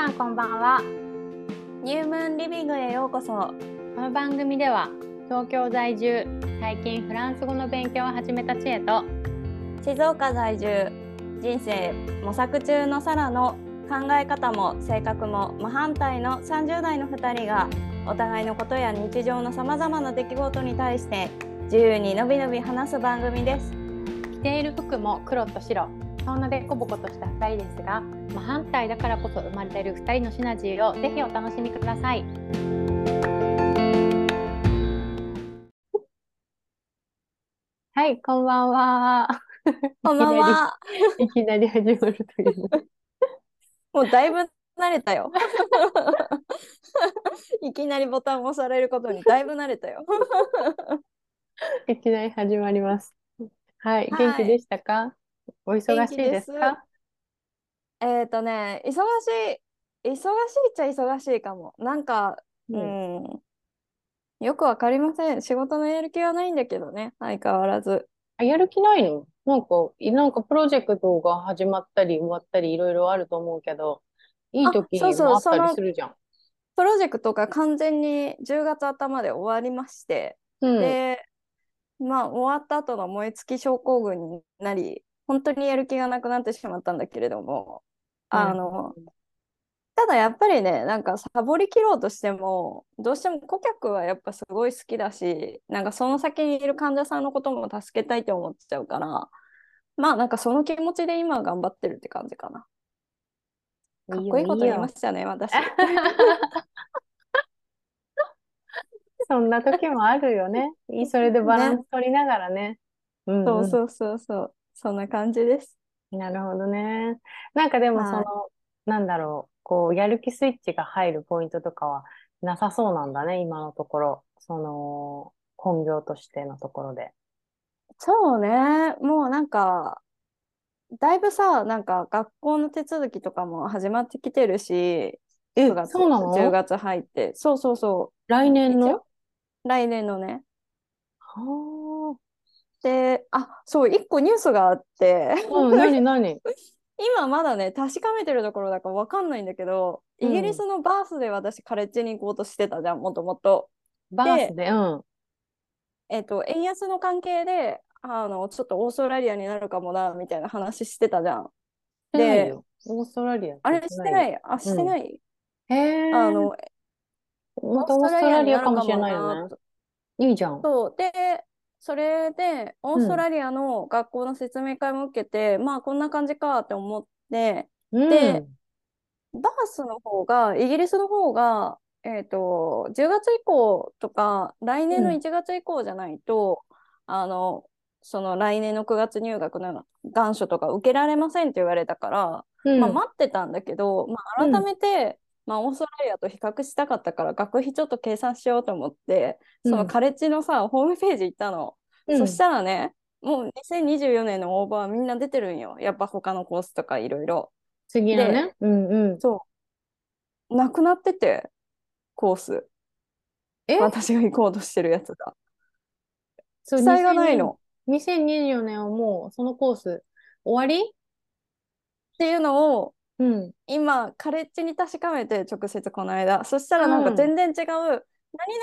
さんこんばんは。ニュームーンリビングへようこそ。この番組では東京在住最近フランス語の勉強を始めた知恵と静岡在住人生模索中のサラの考え方も性格も真反対の30代の2人がお互いのことや日常のさまざまな出来事に対して自由にのびのび話す番組です。着ている服も黒と白そんなでこぼことした2人ですが真反対だからこそ生まれる2人のシナジーをぜひお楽しみください。はいこんばんは。こんばんは。いきなり 始まるというもうだいぶ慣れたよ。いきなりボタンを押されることにだいぶ慣れたよ。いきなり始まります。はい、はい。元気でしたか？お忙しいです元かえっとね忙しい忙しいっちゃ忙しいかも。なんかううん。ん、よくわかりません。仕事のやる気はないんだけどね。相変わらず。あ、やる気ないの？なんか、いなんかプロジェクトが始まったり終わったりいろいろあると思うけど、いいあ時そうそうもあったりするじゃん。プロジェクトが完全に10月頭で終わりまして、うん。でまあ終わった後の燃え尽き症候群になり本当にやる気がなくなってしまったんだけれどもあのただやっぱりねなんかサボりきろうとしてもどうしても顧客はやっぱすごい好きだしなんかその先にいる患者さんのことも助けたいって思っちゃうからまあなんかその気持ちで今頑張ってるって感じかな。かっこいいこと言いましたね私。そんな時もあるよね。いいそれでバランス取りながらね。うんそうそうそうそうそんな感じです。なるほどね。なんかでもそはい。の、なんだろう、こう、やる気スイッチが入るポイントとかはなさそうなんだね、今のところ。その、本業としてのところで。そうね。もうなんかだいぶさなんか学校の手続きとかも始まってきてるしえ9月そうなの？10月入って。そうそうそう。来年の？来年のね。はであそう一個ニュースがあってあ。うん、何何？今まだね確かめてるところだから分かんないんだけど、うんイギリスのバースで私カレッジに行こうとしてたじゃんもともと。バースで、うん。えっと円安の関係であのちょっとオーストラリアになるかもなみたいな話してたじゃん。してないよ。オーストラリアあれ。してないあしてない、へえ。あのまたオーストラリアかもしれないよね。ないいじゃん。そうでそれでオーストラリアの学校の説明会も受けて、まあこんな感じかって思ってうん。でバースの方がイギリスの方が、えー、と10月以降とか来年のうん。1月以降じゃないと、あのその来年の9月入学の。願書とか受けられませんって言われたから、うん。まあ、待ってたんだけど、まあ、うん。改めて、まあ、オーストラリアと比較したかったから学費ちょっと計算しようと思って、そのカレッジのさホームページ行ったの、うん。そしたらねもう2024年の応募はみんな出てるんよ。やっぱ他のコースとかいろいろ。次のね。うんうん。なくなっててコース。え？私が行こうとしてるやつが。そう記載がないの。2024年はもうそのコース終わっていうのをりうん。今カレッジに確かめて直接この間。そしたらなんか全然違う、何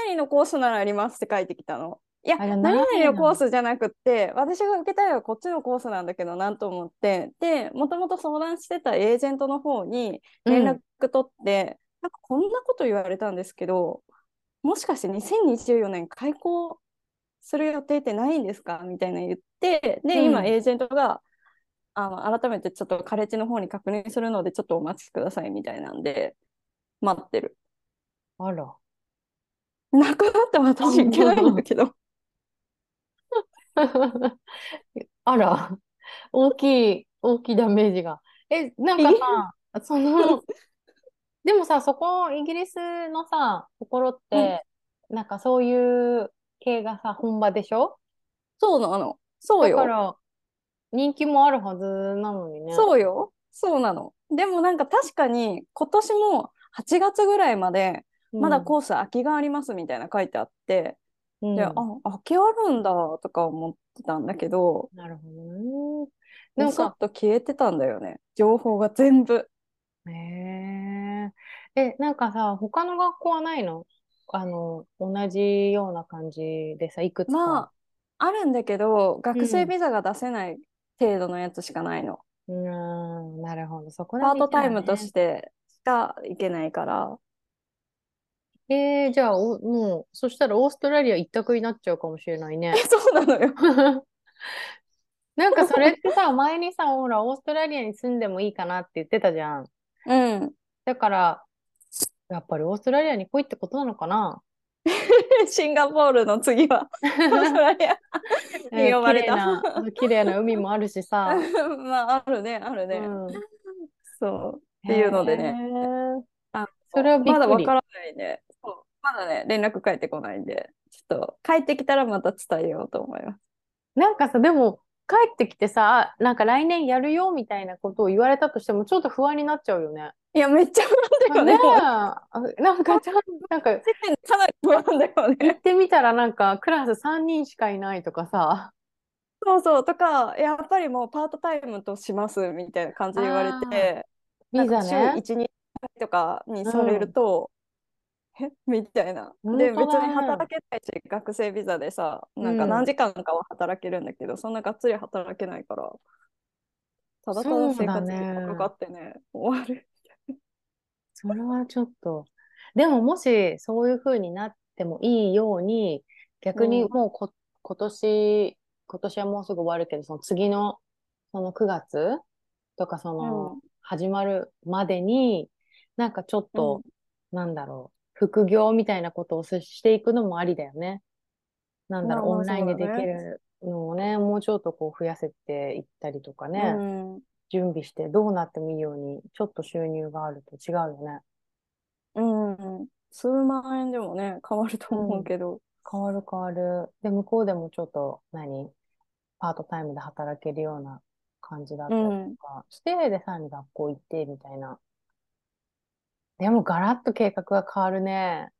々のコースならありますって書いてきたの。いや何々ののコースじゃなくって私が受けたいのはこっちのコースなんだけどなんと思ってでもともと相談してたエージェントの方に連絡取って、なんかこんなこと言われたんですけどもしかして2024年開校する予定ってないんですか？みたいな言ってで、うん。今エージェントがあの改めてちょっとカレッジの方に確認するのでちょっとお待ちくださいみたいなんで待ってる。あら。なくなって私いけないんだけど。あら、大きい、大きいダメージが。え、なんかさ、その、でもさ、そこ、イギリスのさ、ところって、なんかそういう系がさ、本場でしょ？そうなの。そうよ。だから、人気もあるはずなのにね。そうよ。そうなの。でもなんか確かに今年も8月ぐらいまでまだコース空きがありますみたいな書いてあって、うん、で、あ、空きあるんだとか思ってたんだけど、なるほどね。ななんんか、かと消えてたんだよね。情報が全部。へえ。え、なんかさ、他の学校はないの？あの、同じような感じでさ、いくつか。まあ、あるんだけど、うん。学生ビザが出せない程度のやつしかないの。うーん、なるほど。そこだパートタイムとし。てしか行けないから。えー、じゃあ、お、もう、そしたらオーストラリア一択になっちゃうかもしれないえ、ね。そうなのよ。なんかそれってさ、前にさ、ほら、オーストラリアに住んでもいいかなって言ってたじゃん。うん。だから、やっぱりオーストラリアに来いってことなのかな？シンガポールの次はオーストラリアに 呼ばれた麗な、綺麗な海もあるしさ。まあ、あるね、あるうね。ん。そう。っていうのでね、あそれはの、まだ。わからないね。そう。まだね、連絡返ってこないんで、ちょっと帰ってきたらまた伝えようと思います。なんかさ、でも、帰ってきてさ、なんか来年やるよみたいなことを言われたとしても、ちょっと不安になっちゃうよね。いや、めっちゃ不安だよねえ、ね、なんかちゃん、なんか、かなり不安だよね。行ってみたらなんか、クラス3人しかいないとかさ。そうそう、とか、やっぱりもうパートタイムとしますみたいな感じで言われて、なビザね。1、2回とかにうされるん。と、え みたいな。で、別に。働けないし、学生ビザでさ、うなんか何ん。時間かは働けるんだけど、そんながっつり働けないから、ただただ生活費がかかね。ってね、終わる。それはちょっと。でももしそういう風になってもいいように、う逆にん。もうこ、今年、今年はもうすぐ終わるけど、その次の、その9月とかそうのん。始まるまでに、なんかちょっうん。と、なんだろう、副業みたいなことをししていくのもありだよね。なんだろう、オンラインででき。るのをね、もうちょっとこう増やせていったりとかうね、ん。準備してどうなってもいいように、ちょっと収入があると違うよね。うん。数万円でもね、変わるとうん。思うけど。変わる変わる。で、向こうでもちょっと何、パートタイムで働けるような感じだったりうん。とかして、で、さらに学校行ってみたいな。でも、ガラッと計画が変わるね。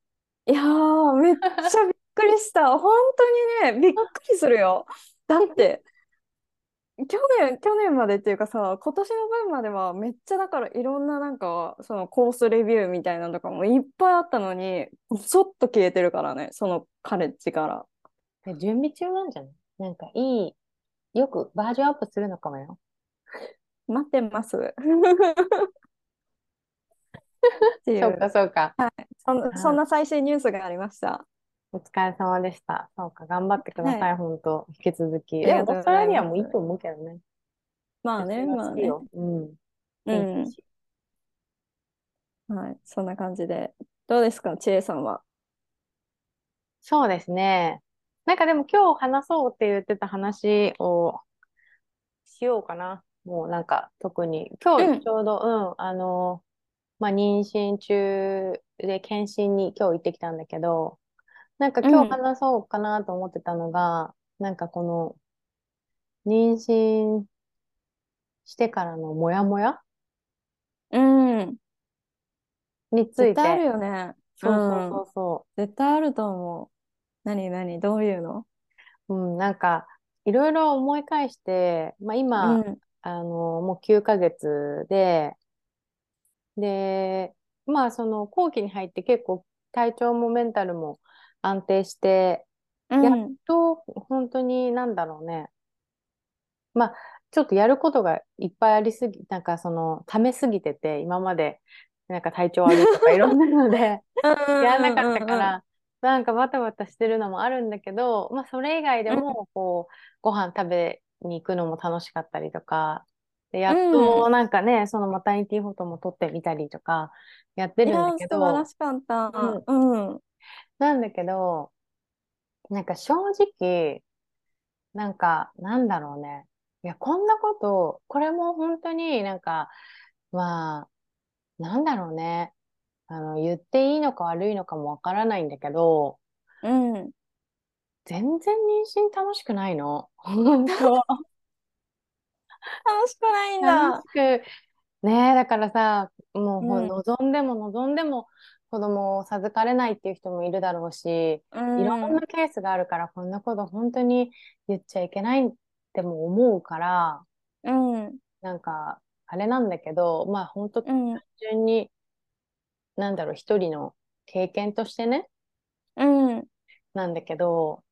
いやー、めっちゃびっくりした。本当にね、びっくりするよ。だって、去年、去年までっていうかさ、今年の分まではめっちゃだからいろんななんか、そのコースレビューみたいなのとかもいっぱいあったのに、そっと消えてるからね、そのカレッジから。で、準備中なんじゃない？なんかいい、よくバージョンアップするのかもよ。待ってます。っていそうか、う、そうか。そん、そんあ、な最新ニュースがありました。お疲れ様でした。そうか、頑張ってくだはい。さい、本当引き続き。でも、ありがとうごオーストラリア。もいいと思うけどね。まあね、まあね。うん。うん。はい。そんな感じで。どうですか、ちえさんは？そうですね。なんかでも今日話そうって言ってた話をしようかな。もうなんか特に、今うん。日ちょうど、うん、あの、まあ、妊娠中で検診に今日行ってきたんだけど、なんか今日うん。話そうかなと思ってたのが、なんかこの妊娠してからのモヤモヤうん。につ絶対あるいて、よね。うそうそうそん。うそ絶対あると思う。何何？どういうの？う、うん、なんかいろいろ思い返して、まあ今、うん。あの、もう9ヶ月で、で、まあその後期に入って結構体調もメンタルも安定して、やっうん。と本当になんだろうね。まあちょっとやることがいっぱいありすぎ、なんかその溜めすぎてて、今までなんか体調悪いとか いろんなのでうんやらなかっ。たから、なんかバタバタしてるのもあるんだけど、まあそれ以外でうんもこうご飯食べに行くのも楽しかったりとか、でやうっとん。なんかね、そのマタニティフォトも撮ってみたりとかやってるんだいやー、素晴らけど、しかっうた。ん、うん。なんだけど、なんか正直、なんか、なんだろうね。いや、こんなこと、これも本当になんか、まあ、なんだろうね。あの、言っていいのか悪いのかもわからないんだけど、うん。全然妊娠楽しくないの。本当。楽しくないん楽しだ。く、ねえ、だからさ、もうほうん。望んでも望んでも子供を授かれないっていう人もいるだろうし、ういろんなん。ケースがあるから、こんなこと本当に言っちゃいけないっても思うから、うん。なんか、あれなんだけど、まあ本当単うん。純に、なんだろう、一人の経験としてね、うん。なんだけど、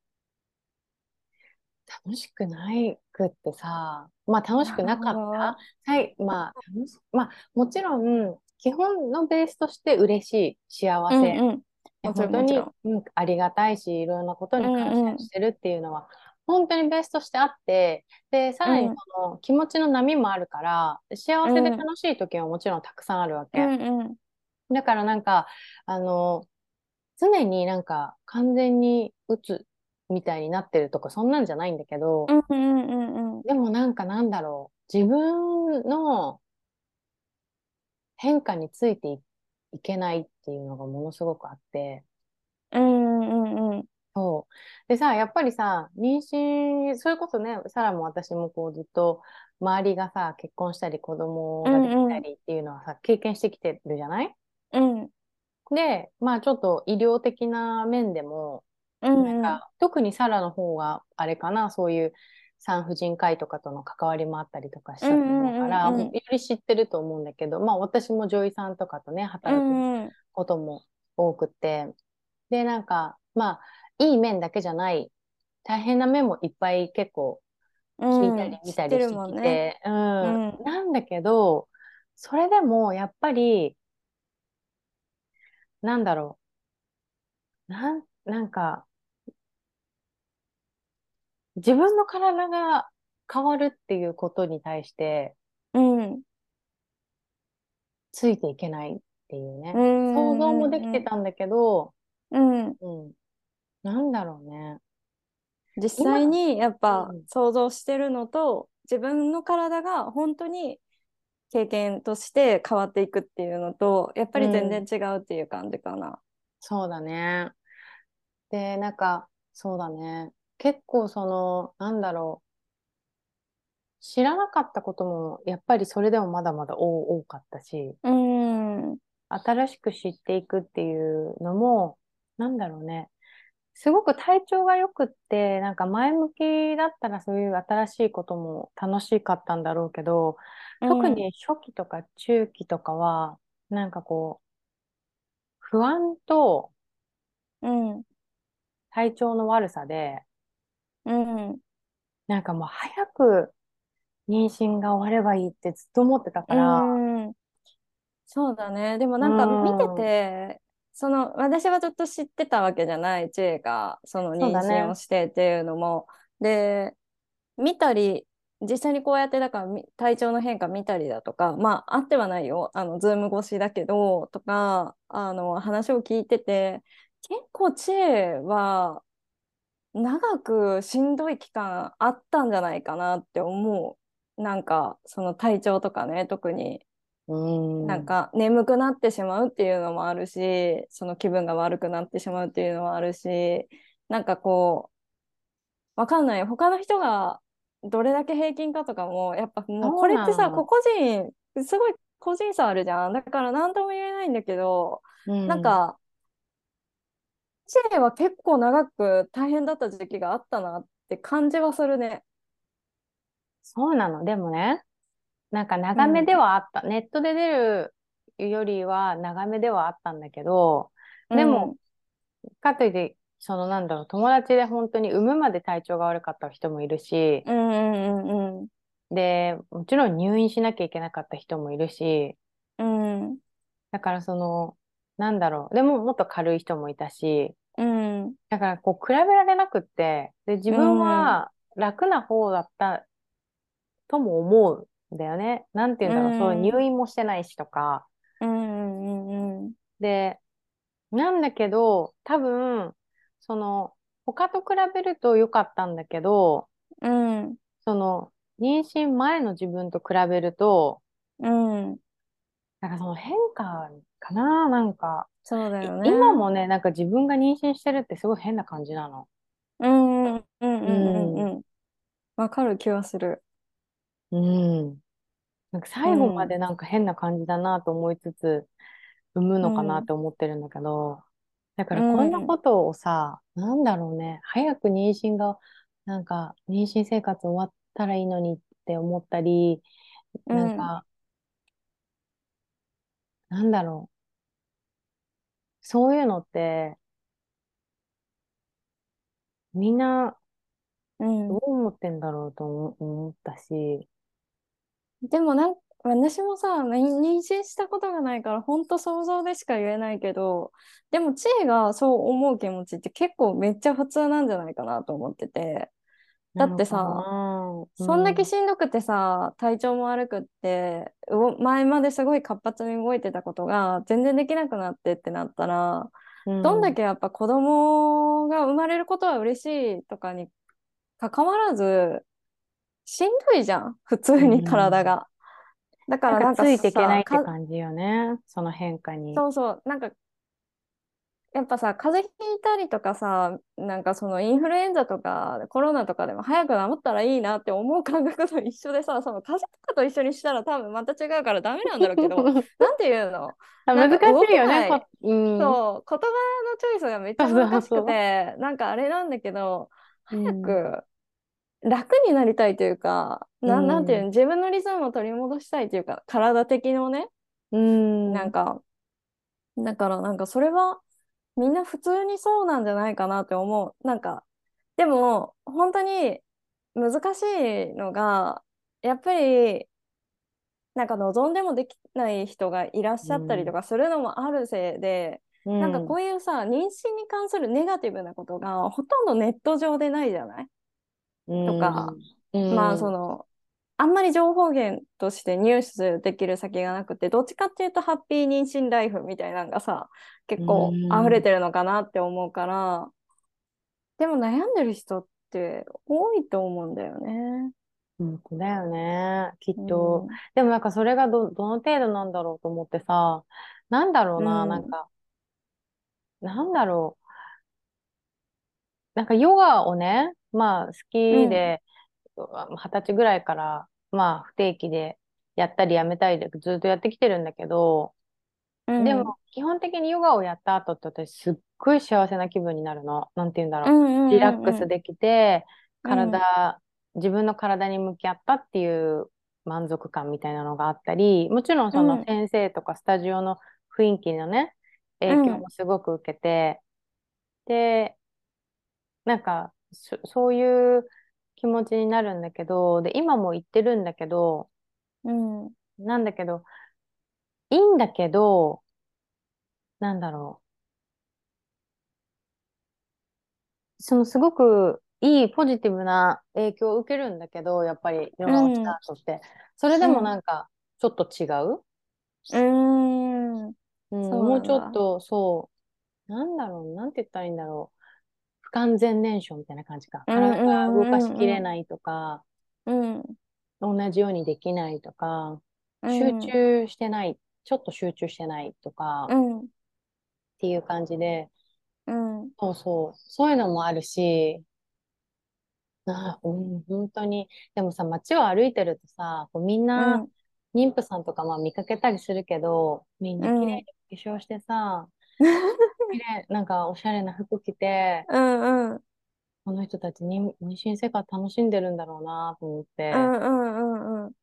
楽しくないくってさ、まあ楽しくなかった？はい、まあ楽し、まあもちろん、基本のベースとして嬉しい、幸うんせ。うん。もちろ本当に。うん、ありがたいし、いろんなことに感うんうん謝してるっていうのは、本当にベースとしてあって、で、さらにうんその気持ちの波もあるから、幸せでうん楽しい時はもちろんたくさんあるわうけ。んうん。だからなんか、あの、常になんか完全に鬱みたいになってるとか、そんなんじゃないんだけど、うんうんうんうん。でもなんかなんだろう、自分の変化についてい、いけないっていうのがものすごくあって、うんうんうん。そう。でさ、やっぱりさ、妊娠、それこそね、サラも私もこうずっと周りがさ、結婚したり子供ができたりっていうのはさ、経験してきてるじゃない？うんで、まあちょっと医療的な面でも、うんなんか、特にサラの方があれかな、そういう産婦人科医とかとの関わりもあったりとかしたと思うから、より知ってると思うんだけど、まあ私も女医さんとかとね、う働く。ことも多くて、で、なんか、まあ、いい面だけじゃない、大変な面もいっぱい結構聞いたり見たりしてきて、うん、うん。なんだけど、それでもやっぱり、なんだろう、なん、なんか、自分の体が変わるっていうことに対して、うん。ついていけないっていうね。うん想像もできてたんだけど、うん。うん、なんだろうね。実際にやっぱうん想像してるのと自分の体が本当に経験として変わっていくっていうのとやっぱり全然違うっていう感じかな。そうだね。で、なんか、そうだね。結構その、なんだろう。知らなかったことも、やっぱりそれでもまだまだ多多かったし、うん。新しく知っていくっていうのも、なんだろうね。すごく体調が良くって、なんか前向きだったらそういう新しいことも楽しかったんだろうけど、特に初期とか中期とかは、なんかこう、不安とうん。体調の悪さで、うん。なんかもう早く妊娠が終わればいいってずっと思ってたから、うん。そうだね。でもなんか見てて、その私はずっと知ってたわけじゃない、知恵がその妊そうだね娠をしてっていうのも。で、見たり、実際にこうやってだからみ体調の変化見たりだとか、まああってはないよ、あのズーム越しだけど、とか、あの話を聞いてて、結構知恵は長くしんどい期間あったんじゃないかなって思う。なんかその体調とかね、特に。うん、なんか眠くなってしまうっていうのもあるし、その気分が悪くなってしまうっていうのもあるし、なんかこう、わかんない。他の人がどれだけ平均かとかも、やっぱもうこれってさ、個々人、すごい個人差あるじゃん。だから何とも言えないんだけど、うんなんか、チェは結構長く大変だった時期があったなって感じはするね。そうなの。でもね、なんか長めではあった。ネットで出るよりは長めではあったんだけど、でも、かといって、そのなんだろう、友達で本当に産むまで体調が悪かった人もいるし、うん、うんうんうんで、もちろん入院しなきゃいけなかった人もいるし、うん。だからその、なんだろう、でももっと軽い人もいたし、うん。だからこう比べられなくって、で、自分は楽な方だったとも思うんだよね。なんて言うんだろう、うんそう入院もしてないしとか。うんうんうんうん。で、なんだけど、多分、その、他と比べると良かったんだけど、うん。その、妊娠前の自分と比べると、うん。なんかその変化かな？なんか、いそうだよね。今もね、なんか自分が妊娠してるってすごい変な感じなの。うんうんうんうんうんうん。わかる気はする。うん。なんか最後までなんか変な感じだなと思いつつ、産むのかなって思ってるんだけど、だからこんなことをさ、なんだろうね、早く妊娠が、なんか妊娠生活終わったらいいのにって思ったり、なんか、なんだろそういうのって、みんなうん。どう思ってんだろうと思ったし、でもなん私もさ、妊娠したことがないから、本当想像でしか言えないけど、でも、知恵がそう思う気持ちって結構めっちゃ普通なんじゃないかなと思ってて。だってさ、なそんだうん。けしんどくてさ、体調も悪くって、う前まですごい活発に動いてたことが全然できなくなってってなったら、うん。どんだけやっぱ子供が生まれることは嬉しいとかに関わらず、しんどいじゃん、普通うに体ん。が。だかなんからなんかついていけなさ、いってか、感じよね。その変化に。そうそう、なんかやっぱさ、風邪ひいたりとかさ、なんかそのインフルエンザとかコロナとかでも早く治ったらいいなって思う感覚と一緒でさ、その風邪とかと一緒にしたら多分また違うからダメなんだろうけど、なんていうの？難しいよね。うん。そう、言葉のチョイスがめっちゃ難しくて、なんかあれなんだけど。早く楽になりたいというか、うな、なんていうの、ん。自分のリズムを取り戻したいというか、体的のね、うん。なんか、だからなんかそれはみんな普通にそうなんじゃないかなって思う。なんか、でも本当に難しいのが、やっぱりなんか望んでもできない人がいらっしゃったりとうん。かするのもあるせいで、うなんかこん。ういうさ、妊娠に関するネガティブなことがほとんどネット上でないじゃない？うとか、ん。まあうん。その、あんまり情報源として入手できる先がなくて、どっちかっていうとハッピー妊娠ライフみたいなのがさ、う結構溢れん。てるのかなって思うから、でも悩んでる人って多いと思うんだよね。本当だよね。きっうと。ん。でもなんかそれがど、どの程度なんだろうと思ってさ、なんだろううな、なんん。か、なんだろう。なんかヨガをね、まあ好うん。二十歳ぐらいから、まあ不定期でやったりやめたりでずっとやってきてるんだけど、でもうん。基本的にヨガをやった後って私すっごい幸せな気分になるの。なんて言うんだろう。うんリラッうんうんクスできて、うん。うん。体、自分の体に向き合ったっていう満足感みたいなのがあったり、もちろんそのうん。先生とかスタジオの雰囲気のね、影響うん。もすごく受けて、で、なんかそ、そういう気持ちになるんだけど、で、今も言ってるんだけど、うん。なんだけど、いいんだけど、なんだろう。そのすごくいいポジティブな影響を受けるんだけど、やっぱりヨガをしうん。た後って。それでもうん。なんか、ちょっと違う？うーん。うん、そうもうちょ。っと、そう、なんだろう、なんて言ったらいいんだろう。不完全燃焼みたいな感じか。うん体が動かしきれないとか、うん。うん。同じようにできないとか、集うん。中してない、ちょっと集中してないとか、っうん。ていう感じで、うん。そうそう、そういうのもあるし、あ、うん、本当に。でもさ、街を歩いてるとさ、こうみんな、うん。妊婦さんとかまあ見かけたりするけど、みんな綺麗うん。に化粧してさ、綺麗、なんかおしゃれな服着て、うんうん。この人たち妊妊娠生活楽しんでるんだろうなと思っうて、んうんうんうん。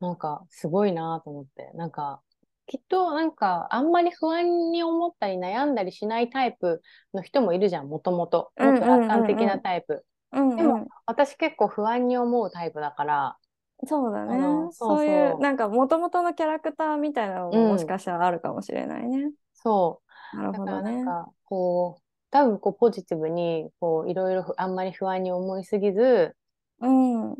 なんかすごいなと思って、なんか、きっとなんかあんまり不安に思ったり悩んだりしないタイプの人もいるじゃん、もともと。もっと楽うんうん観的なうんタイプ。うでも。私結構不安に思うタイプだから、そうだあの、ね。そうそういう、そなんか、もともとのキャラクターみたいなのう、ももしうん、かしたらあるかもしれないね。そう。なるだからなんほどね。か、こう、多分こうポジティブに、こう、いろいろふあんまり不安に思いすぎず、うん。うん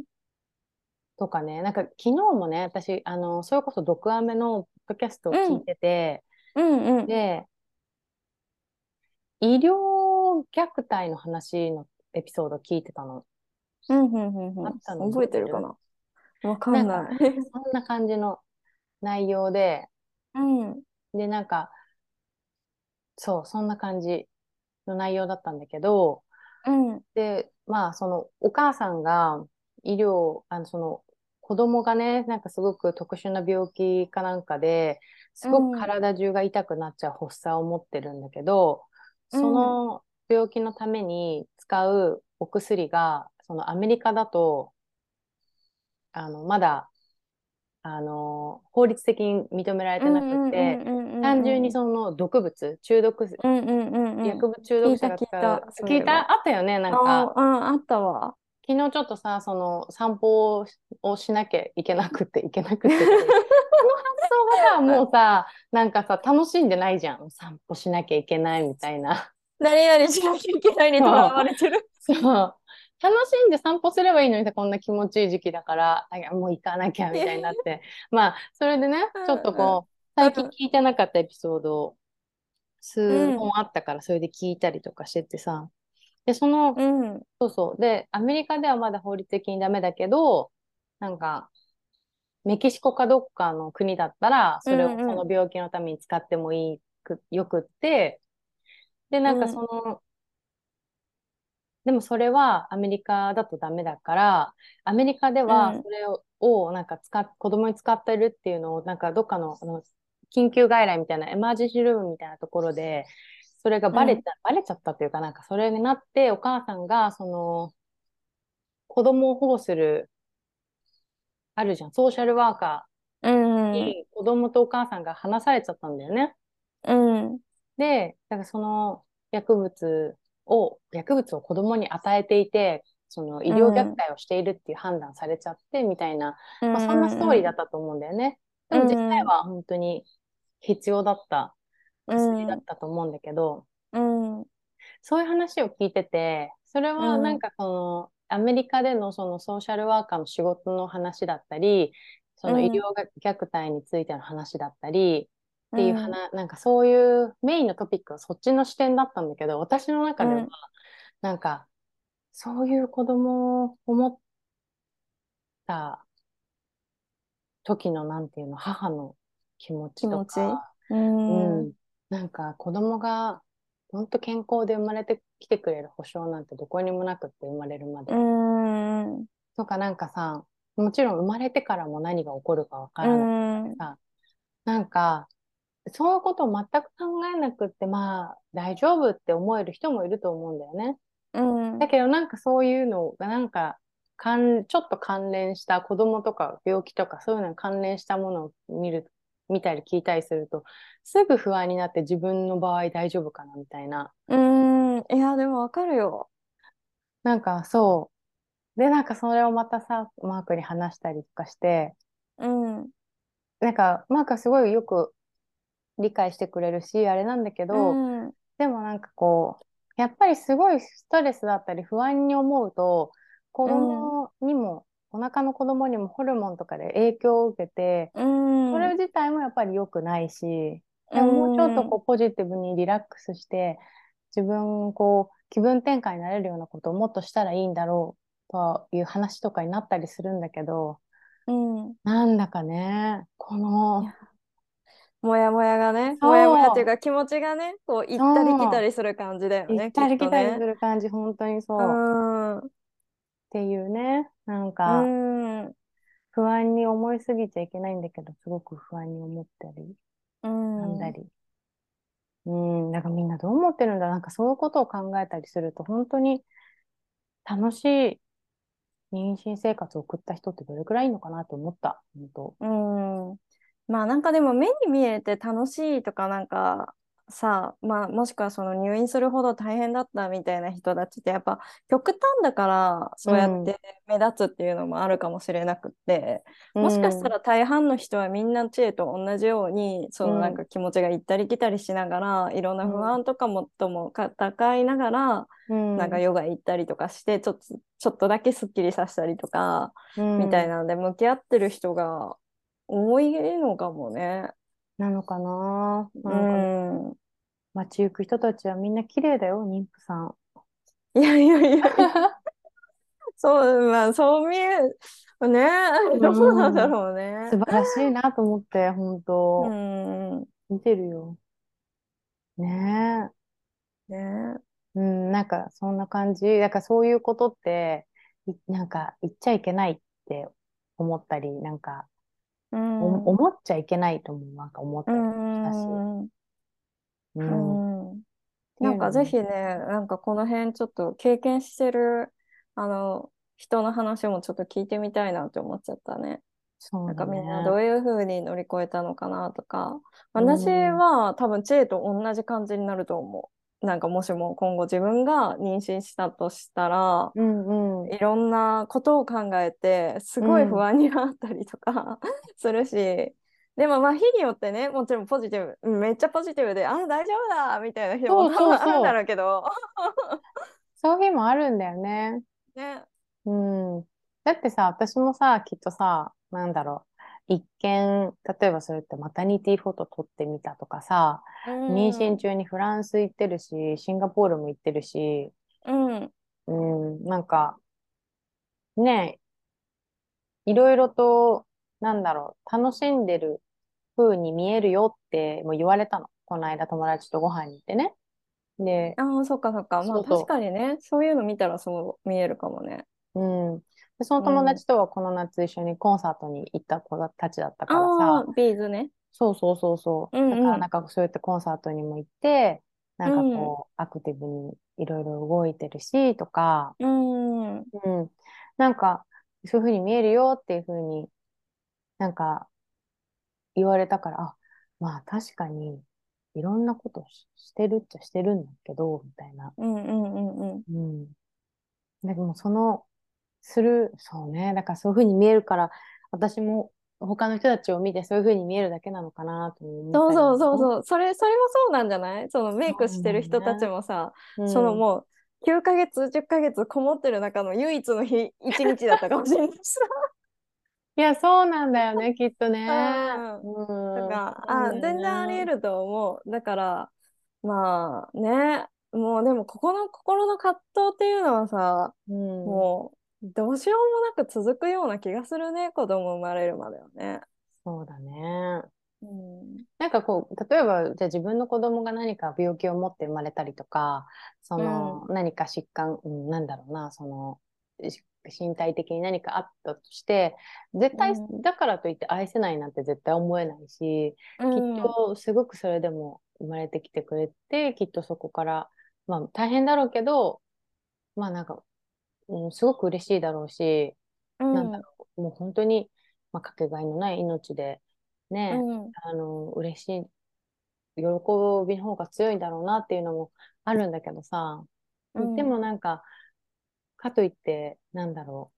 とかね、なんか昨日もね、私、あの、それこそ毒アメのポッドキャストを聞いうんてて、うん。で、医療虐待の話のエピソード聞いてたの。うんうんうんあったうん。覚えの覚えてる？かな？わかなんか、んない。そんな感じの内容で、うん。で、なんか、そう、そんな感じの内容だったんだけど、うん。で、まあ、その、お母さんが医療、あの、その、子供がね、なんかすごく特殊な病気かなんかで、すごくうん。体中が痛くなっちゃう発作を持ってるんだけど、そうん。の病気のために使うお薬が、そのアメリカだと、あの、まだあの法律的に認められてなくて、単純にその毒物、中毒、薬物中毒者が使う。聞いたあったよね、なんか。うん、あったわ。昨日ちょっとさ、その散歩をしなきゃいけなくて、いけなくて。その発想がさ、もうさ、なんかさ、楽しんでないじゃん。散歩しなきゃいけないみたいな。何々しなきゃいけないにとらわれてる。そう。楽しんで散歩すればいいのにさ、こんな気持ちいい時期だから、あもう行かなきゃみたいになって。まあ、それでね、ちょっとこう、最近聞いてなかったエピソード、数本あったから、それで聞いたりとかしててさ。で、その、うん、そうそう。で、アメリカではまだ法律的にダメだけど、なんか、メキシコかどっかの国だったら、それをその病気のために使ってもいいく、よくって、で、なんかその、でもそれはアメリカだとダメだから、アメリカではそれを,、をなんか使っ子供に使ってるっていうのを、なんかどっかのあの緊急外来みたいな、エマージェンシールームみたいなところで、それがバレちゃ、うん、バレちゃったというか、なんかそれになって、お母さんが、その、子供を保護する、あるじゃん、ソーシャルワーカーに子供とお母さんが離されちゃったんだよね。うん。で、だからその薬物を、薬物を子供に与えていて、その医療虐待をしているっていう判断されちゃってみたいな、うん、まあ、そんなストーリーだったと思うんだよね。でも実際は本当に必要だった薬だったと思うんだけど、うん、そういう話を聞いてて、それはなんかその、アメリカでのそのソーシャルワーカーの仕事の話だったり、その医療虐待についての話だったり、っていう話、うん、なんかそういうメインのトピックはそっちの視点だったんだけど、私の中では、なんか、そういう子供を思った時の、なんていうの、母の気持ちとか、うん、うん、なんか子供が本当健康で生まれてきてくれる保証なんてどこにもなくって生まれるまで。うんとかなんかさ、もちろん生まれてからも何が起こるかわからないさ、なんかそういうことを全く考えなくって、まあ、大丈夫って思える人もいると思うんだよね。うん、だけど、なんかそういうのが、なんか、かんちょっと関連した子供とか病気とかそういうのに関連したものを見る、見たり聞いたりすると、すぐ不安になって自分の場合大丈夫かなみたいな。うん、いや、でもわかるよ。なんかそう。で、なんかそれをまたさ、マークに話したりとかして、うん。なんか、マークはすごいよく理解してくれるし、あれなんだけど、うん、でもなんかこう、やっぱりすごいストレスだったり不安に思うと、子供にも、うん、お腹の子供にもホルモンとかで影響を受けて、うん、それ自体もやっぱり良くないし、でももうちょっとこうポジティブにリラックスして、自分こう気分転換になれるようなことをもっとしたらいいんだろうという話とかになったりするんだけど、うん、なんだかね、このもやもやがね、もやもやっていうか気持ちがね、こう行ったり来たりする感じだよね。行ったり来たりする感じ、本当にそう。うんっていうね、なんか、不安に思いすぎちゃいけないんだけど、すごく不安に思ったり、なんだり。うん、だからみんなどう思ってるんだなんかそういうことを考えたりすると、本当に楽しい妊娠生活を送った人ってどれくらいいいのかなと思った、本当。うん。まあなんかでも目に見えて楽しいとかなんかさまあもしくはその入院するほど大変だったみたいな人たちってやっぱ極端だからそうやって目立つっていうのもあるかもしれなくって、うん、もしかしたら大半の人はみんな知恵と同じようにそのなんか気持ちが行ったり来たりしながら、うん、いろんな不安とかもとも戦いながら、うん、なんかヨガ行ったりとかしてちょっとちょっとだけすっきりさせたりとか、みたいなので向き合ってる人が多いのかもね。なのかななんか、うん、街行く人たちはみんな綺麗だよ、妊婦さん。いやいやいや そう、まあ、そう見え、ね、どうなんだろうね。素晴らしいなと思って、本当。うん。見てるよ。ねえ。ねうん、なんかそんな感じ。だからそういうことって、なんか言っちゃいけないって思ったり、なんかうん、思っちゃいけないともなんか思ったりしたし。うん、うん、なんかぜひね、なんかこの辺ちょっと経験してるあの人の話もちょっと聞いてみたいなって思っちゃったね。そうだなんかみんなどね。ういうふうに乗り越えたのかなとか、う私ん。は多分チェイと同じ感じになると思う。なんかもしも今後自分が妊娠したとしたら、うんうん。いろんなことを考えて、すごい不うん。安になったりとか するし、でもまあ日によってね、もちろんポジティブ、うんめっちゃポジティブで、あ、大丈夫だみたいな日もそう多分あるんだ。ろうけど、そういう日もあるんだよね。ね。うん。だってさ、私もさ、きっとさ、なんだろう。一見、例えばそれってマタニティフォト撮ってみたとかさ、う妊娠ん、中にフランス行ってるし、シンガポールも行ってるし、うん、うん、なんか、ね、いろいろと、なんだろう、楽しんでる風に見えるよってもう言われたの。この間友達とご飯に行ってね。で、ああ、そっかそっか。まあ確かにね、そういうの見たらそう見えるかもね。う。うん。で、その友うん。達とはこの夏一緒にコンサートに行った子たちだったからさ、ああ、ビーズね。そうそうそうそう。うだからんうん。なんかそうやってコンサートにも行って、なんかうん。こう、アクティブにいろいろ動いてるし、とか、うん。うん。なんか、そういうふうに見えるよっていうふうになんか言われたから、あ、まあ確かに、いろんなことし、してるっちゃしてるんだけど、みたいな。うんうんうんうん。うん。でもその、する、そうね。だからそういうふうに見えるから、私も他の人たちを見てそういうふうに見えるだけなのかなと思っそうそうそうも。そう。それ、それもそうなんじゃない？そのメイクしてる人たちね。もさ、そのうん。もう9ヶ月、10ヶ月こもってる中の唯一の日、1日だったかもしれないし いや、そうなんだよね、きっとね。さ。うん。うん。そだから、あ、全然ありよね。得ると思う。だから、まあね、もうでもここの心の葛藤っていうのはさ、うん。もうどうしようもなく続くような気がするね、子供生まれるまではね。そうだね。うん。なんかこう、例えば、じゃあ自分の子供が何か病気を持って生まれたりとか、そうのん。何か疾患、うん、なんだろうな、そのし身体的に何かあったとして、絶対うん。だからといって愛せないなんて絶対思えないし、きっ。とすごくそれでも生まれてきてくれて、きっとそこから、まあ大変だろうけど、まあなんか、うん、すごく嬉しいだろうし、なんだうん。ろう、もう本当に、まあ、かけがえのない命で、ね、うん。あの、嬉しい、喜びの方が強いんだろうなっていうのもあるんだけどさ、でうん。もなんか、かといって、なんだろ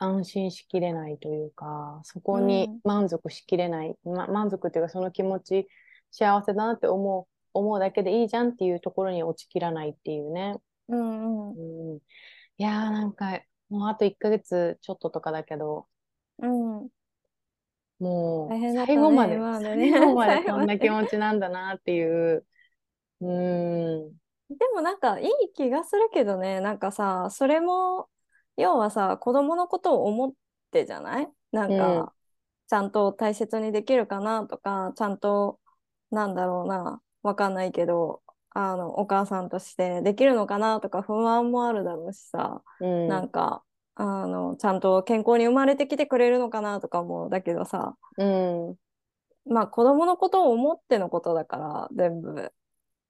う、安心しきれないというか、そこにうん。満足しきれない、ま、満足っていうかその気持ち、幸せだなって思う、思うだけでいいじゃんっていうところに落ちきらないっていうね。うん。うん。うん、いやーなんか、もうあと1ヶ月ちょっととかだけど、うん。もう大変だったね、最後まで、今までね。最後まで 最後こんな気。持ちなんだなっていう、うーん、でもなんかいい気がするけどね、なんかさ、それも、要はさ、子供のことを思ってじゃない？なうん、んか、ちゃんと大切にできるかなとか、ちゃんと、なんだろうな、わかんないけど、あの、お母さんとしてできるのかなとか不安もあるだろうしさ、うん、なんか、あの、ちゃんと健康に生まれてきてくれるのかなとかも、だけどさ、うん、まあ子供のことを思ってのことだから、全部。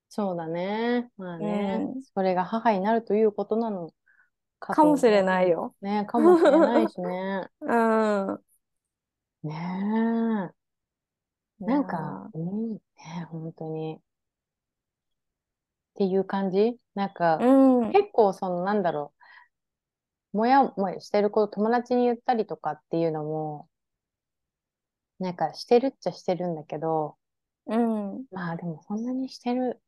そうだね。まあうね、ん。それが母になるということなのかとかもしれない思よ。う。ね、かもしれないしね。うん。ねえ。なんか、ーうん、ね、本当に。っていう感じ？なんか、うん。結構その、なんだろう、もやもやしてること友達に言ったりとかっていうのも、なんかしてるっちゃしてるんだけど、うん。まあでもそんなにしてる。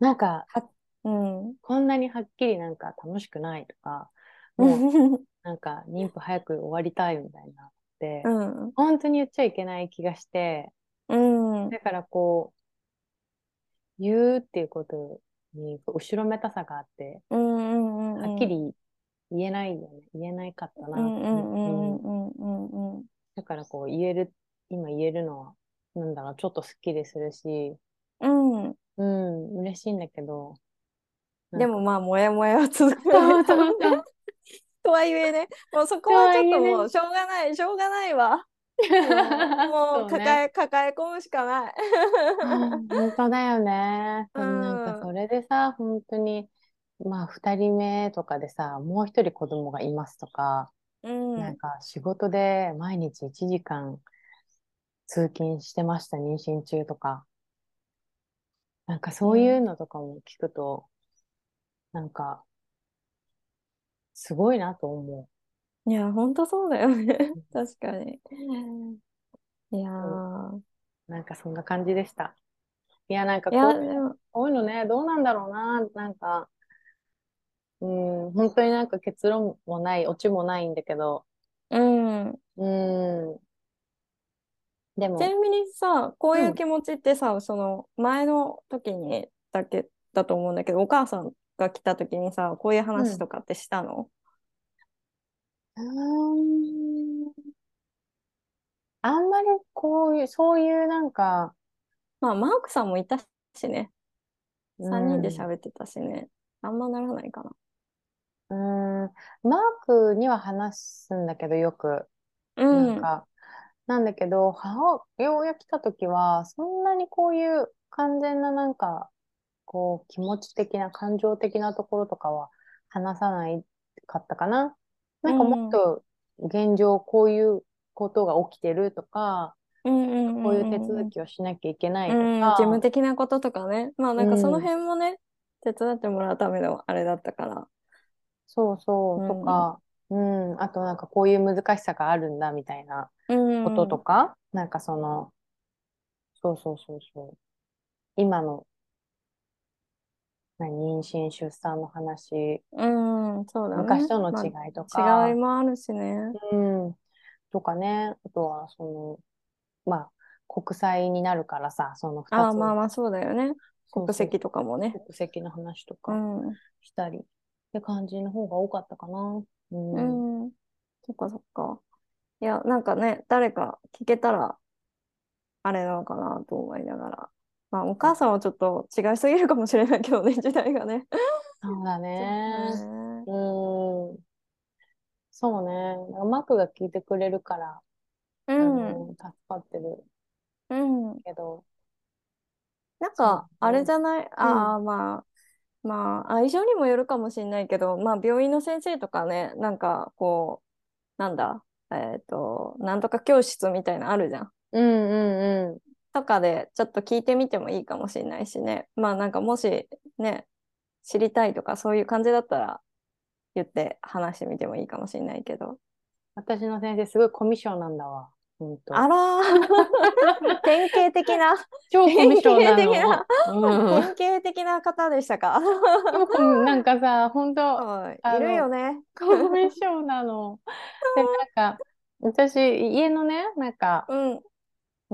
なんか、は、うん。こんなにはっきりなんか楽しくないとか、もうなんか妊婦早く終わりたいみたいなっうて、ん。本当に言っちゃいけない気がして、うん。うん。だからこう、言うっていうことに後ろめたさがあって、うん。うん。はっきり言えないよね。言えないかったうん。なって。うん。ううん。ん。うん。うん。だからこう言える、今言えるのは、なんだろう、ちょっとスッキリするし、うん。うん、嬉しいんだけど、でもまあ、もやもやは続く。とはいえね、もうそことはちょっ。ともう、しょうがない、しょうがないわ。もう、もうそうね。抱え、抱え込むしかない。うん本当だよね。うでもなんかん。それでさ、本当に、まあ二人目とかでさ、もう一人子供がいますとか、うんなんか仕事で毎日1時間通勤してました、妊娠中とか。なんかそういうのとかも聞くと、なんか、すごいなと思いや、ほんとそうだよねう。確かに。いやー。う。なんかそんな感じでした。いや、なんかいや、こういう、でも、こういうのね、どうなんだろうな。なんか、うん、本当になんか結論もない、オチもないんだけど、うん。うん。でも、ちなみにさ、こうういうん気持ちってさ、その前の時にだけだと思うんだけど、お母さんが来た時にさ、こういう話とかってしたの、うーんあんまりこういう、そういうなんか、まあ、マークさんもいたしね。うん3人で喋ってたしね。あんまならないかな。うーん、マークには話すんだけど、よく。うなんん。か、なんだけど、母親来た時は、そんなにこういう完全ななんか、こう、気持ち的な、感情的なところとかは話さないかったかな。なんかもっと現状、こういうことが起きてるとか、うんうんうんこういう手うん続きをしなきゃいけないとうん、か、事務的なこととかね。まあなんかそのうん辺もね、手伝ってもらうためのあれだったから。そうそう、うんとか、うん、あとなんかこういう難しさがあるんだみたいなうん。こととか、なんかその、そうそうそうそう、今の、何妊娠、出産の話、うん、そうだね。昔とのまあ違いとか、違いもあるしね。うん、とかね、あとはその、まあ、国際になるからさ、そのああ、二つまあまあそうだよね。国籍とかもね。国籍の話とうかん。したりって感じの方が多かったかな。うん。うん。そっかそっか。いや、なんかね、誰か聞けたら、あれなのかなと思いながら。まあ、お母さんはちょっと違いすぎるかもしれないけどね、時代がね。そうだね。ねうん。そうね。マックが聞いてくれるから、あうん。の、助かってるうん。けど。なんか、あれじゃない？ああ、まあ、まあ、愛情にもよるかもしれないけど、まあ、病院の先生とかね、なんか、こう、なんだ、えっと、なんとか教室みたいなのあるじゃん。うんうんうとかで、ちょっと聞いてみてもいいかもしれないしね。まあ、なんか、もし、ね、知りたいとか、そういう感じだったら、言って話してみてもいいかもしれないけど。私の先生、すごいコミュ障なんだわ。ほんと。あらー 典型的な、超コミュ障な典型の。うん。典型的な方でしたか？なんかさ、ほんと、はいるよね。コミュ障なの。で、なんか、私、家のね、なんか、うん。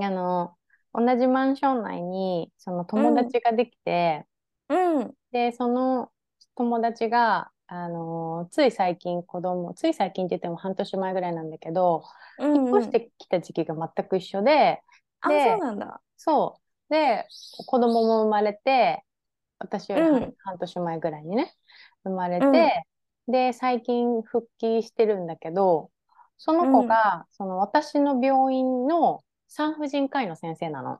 あの、同じマンション内に、その友達ができて、うん。で、その友達が、あの、つい最近子供、つい最近って言っても半年前ぐらいなんだけど、うん引っ越してきた時期が全く一緒で、あ、でそうなんだ。そう。で、子供も生まれて、私より半,、年前ぐらいにね、生まれて、で、最近復帰してるんだけど、その子が、その私の病院の産婦人科医の先生なの。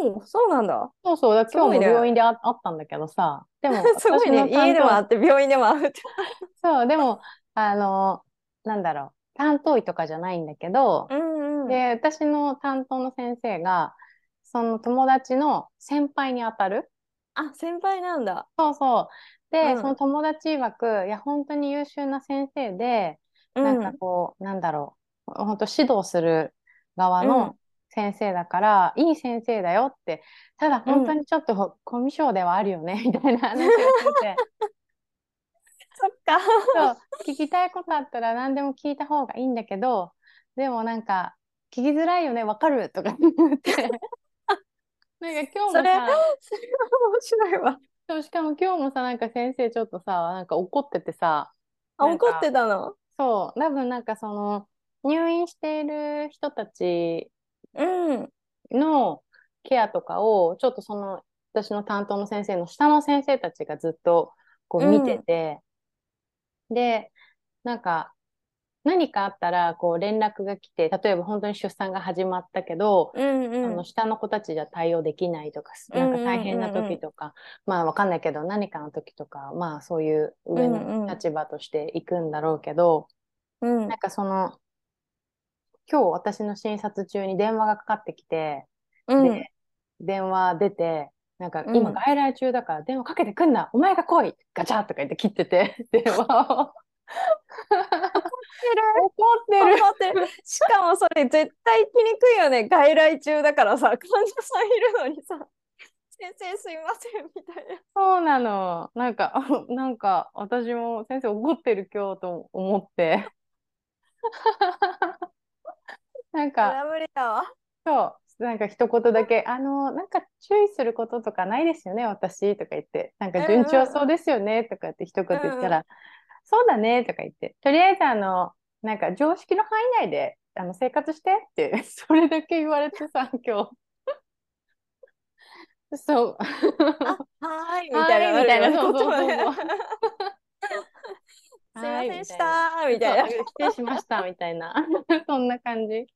うん、そうなんだ。そうそう、だ今日も病院であ、あったんだけどさ、でもすごいね。家でもあって、病院でもあるって。そう、でも、あの、なんだろう、担当医とかじゃないんだけど、うんうん。で、私の担当の先生が、その友達の先輩にあたる。あ、先輩なんだ。そうそう。で、うんその友達曰く、いや、本当に優秀な先生で、うなんかこう、なんだろう、本当指導する側の先生だから、いい先生だよって、ただ本当にちょっとコミュ障ではあるよね、みたいな話をしてて、そっか。そう、聞きたいことあったら何でも聞いた方がいいんだけど、でもなんか、聞きづらいよね、わかるとか言って。なんか今日もそれさ、それは面白いわ。そうしかも今日もさ、なんか先生ちょっとさ、なんか怒っててさ、あ、怒ってたの？そう、多分なんかその、入院している人たちうん。のケアとかを、ちょっとその、私の担当の先生の下の先生たちがずっとこう見てて、で、なんか、何かあったら、こう連絡が来て、例えば本当に出産が始まったけど、うんうんあの。下の子たちじゃ対応できないとか、うんうんうんうんなんか大変な時とか、まあわかんないけど、何かの時とか、まあそういう上うんうんの立場として行くんだろうけど、うんなんかその、今日私の診察中に電話がかかってきて、うん。で、電話出て、なんかうん。今外来中だから電話かけてくんな、お前が来い。ガチャとか言って切ってて、電話を。怒ってる。怒ってる。しかもそれ絶対来にくいよね。外来中だからさ。患者さんいるのにさ。先生すいませんみたいな。そうなの。なんか、あ なんか私も先生怒ってる今日と思って。なんか、そう、なんか一言だけ、あの、なんか注意することとかないですよね、私とか言って、なんか順調そうですよねとかって一言言ったら、そうだねとか言って、とりあえずあの、なんか常識の範囲内であの生活してって、それだけ言われてさ、今日。そう。はーいみたいなはーいみたいなそうそうそう すいませんでしたみたいな。失礼しましたみたいな。そんな感じ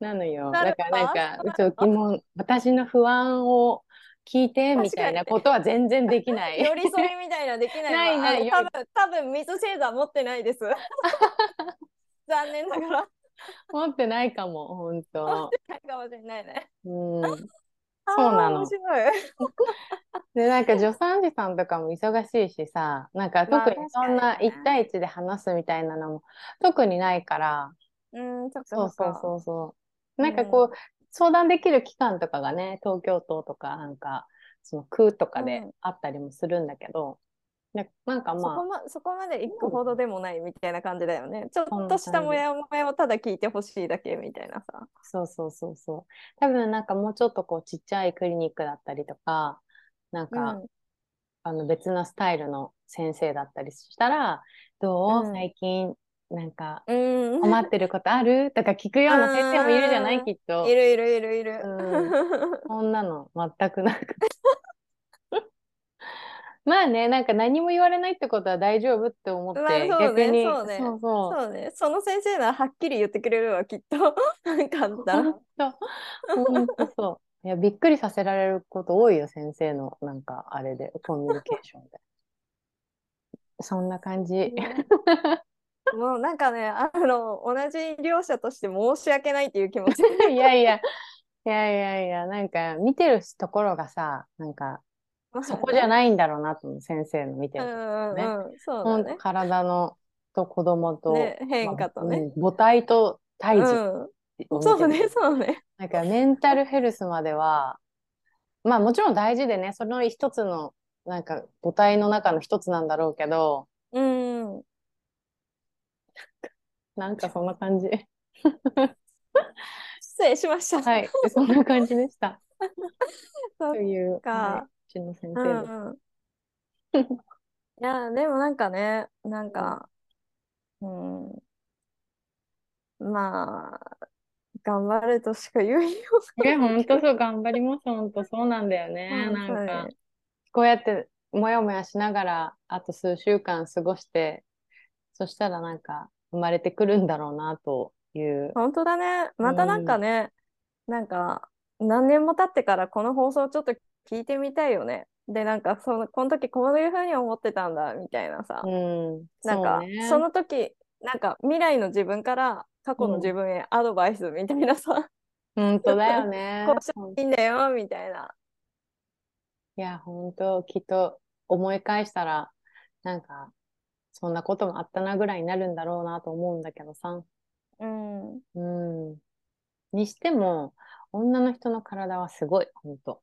なのよ。だからなんかそう疑問私の不安を聞いてみたいなことは全然できない。寄り添いみたいなのできないわないない。多分多分水星座持ってないです。残念ながら。持ってないかも本持当ってないかもしれないね。うん。そうなの。でなんか助産師さんとかも忙しいしさなんか特にまあそんな確かにね。1対1で話すみたいなのも特にないから。うんそうそううそうそう。なんかこう、相談できる機関とかがね、東京都とか、なんか、その区とかでうんあったりもするんだけど、ねなんかそこまあ、まそこまで行くほどでもないみたいな感じだよね。ちょっとした感じもやもやをただ聞いてほしいだけみたいなさ。そうそうそうそう。多分なんかもうちょっとこう、ちっちゃいクリニックだったりとか、なんか、うんあの別なスタイルの先生だったりしたら、どう、うん最近、なんか、うん、困ってることある？とか聞くような先生もいるじゃなうんいきっとい。るいるいるいる。う そんなの全くなく。まあね、なんか何も言われないってことは大丈夫って思って、まあね逆に、そうねそうそう。そうね。その先生ならはっきり言ってくれるわ、きっと。なんかあったら。本当、そう。いや、びっくりさせられること多いよ、先生の、なんか、あれで、コミュニケーションで。そんな感じ。もうなんかね、あの、同じ両者として申し訳ないっていう気持ち。いやいや、いやいやいや、なんか、見てるところがさ、なんか、そこじゃい。ないんだろうなと先生の見てると。うんうんねうん。そう。体のと子供と、ね変化とね。うん母体と胎児うん。そうね、そうね。なんかメンタルヘルスまでは、まあもちろん大事でね、その一つの、なんか母体の中の一つなんだろうけど、うん。なんかそんな感じ。失礼しました。はい、そんな感じでした。という、かはいうちの先う生です。んうん。いや、でもなんかね、なんか、うん。まあ、頑張るとしか言いよういや、がないけど。ほんとそう、頑張ります、ほんとそうなんだよね。本当なんか、にこうやってもやもやしながら、あと数週間過ごして、そしたらなんか、生まれてくるんだろうな、という。本当だね。またなんかね、なんか、何年も経ってからこの放送ちょっと聞いてみたいよね。で、なんか、その、この時こういうふうに思ってたんだ、みたいなさ。うん、なんか、そその時、なんか、未来の自分から過去の自分へアドバイスみたいなさ、本当だよね。こうしたらいいんだよ、みたいな。いや、本当、きっと思い返したら、なんか、そんなこともあったなぐらいになるんだろうなと思うんだけどさ。うん。うん。にしても、女の人の体はすごい、本当、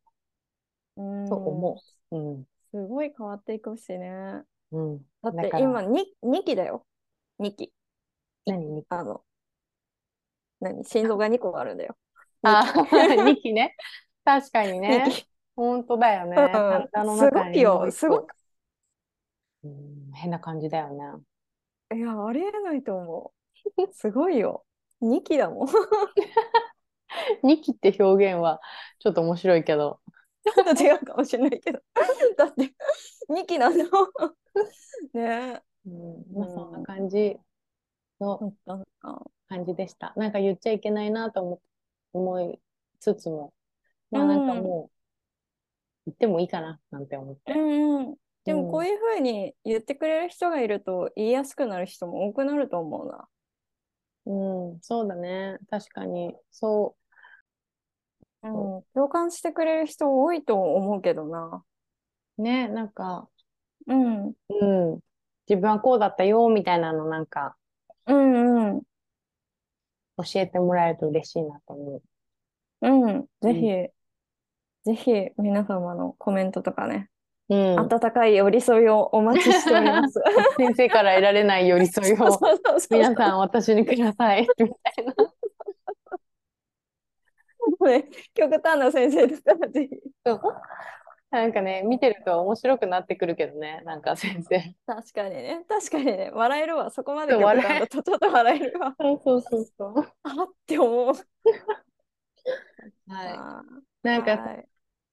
うんと思う。うん。すごい変わっていくしね。うん。だって今 2, 2期だよ。2期。何にあの、何？心臓が2個あるんだよ。あ、2 期ね。確かにね本当だよね。うんすごいよすごくうん、変な感じだよね。いや、ありえないと思う。すごいよ。2期だもん。ち2期って表現はちょっと面白いけど。ょっと違うかもしれないけど。だって、2期なんだもん。ねうん、まあうんそんな感じの感じでした。なんか言っちゃいけないなと思思いつつも、まあなんかもう言ってもいいかななんて思って。うんうん。でもこういうふうに言ってくれる人がいると言いやすくなる人も多くなると思うな。うん、そうだね。確かに。そうん、共感してくれる人多いと思うけどな。う。ね、なんか、うん。うん。自分はこうだったよ、みたいなのなんかうんうん。教えてもらえると嬉しいなと思うん。ぜひ、ぜひ皆様のコメントとかね、う。うん。温かい寄り添いをお待ちしております。先生から得られない寄り添いを皆さん私にください。みたいな。ね、極端な先生ですから、ぜひ。なんかね、見てると面白くなってくるけどね、なんか先生。確かにね、確かにね、笑えるわ。そこまで極端だとちょっと笑えるわ。そうそうそう。あって思う。はい。あなんか、ーはい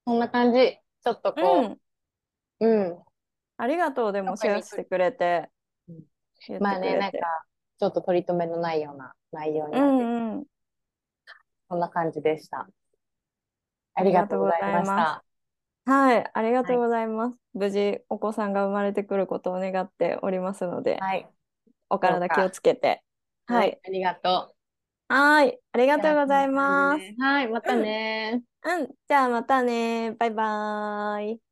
そんな感じ。ちょっとうこん。う、うん。ありがとう、でもシェアしてくれて。うん言ってまあね、なんか、ちょっと取り留めのないような内容にうなって、んうん。そんな感じでした。ありがとうございましありがとうございまた。はい、ありがとうございます。無事、お子さんが生まれてくることを願っておりますので、はい。お体気をつけて。はい。。ありがとはい、ありう。がとうございます。はい、またね。うん、じゃあまたね。バイバーイ。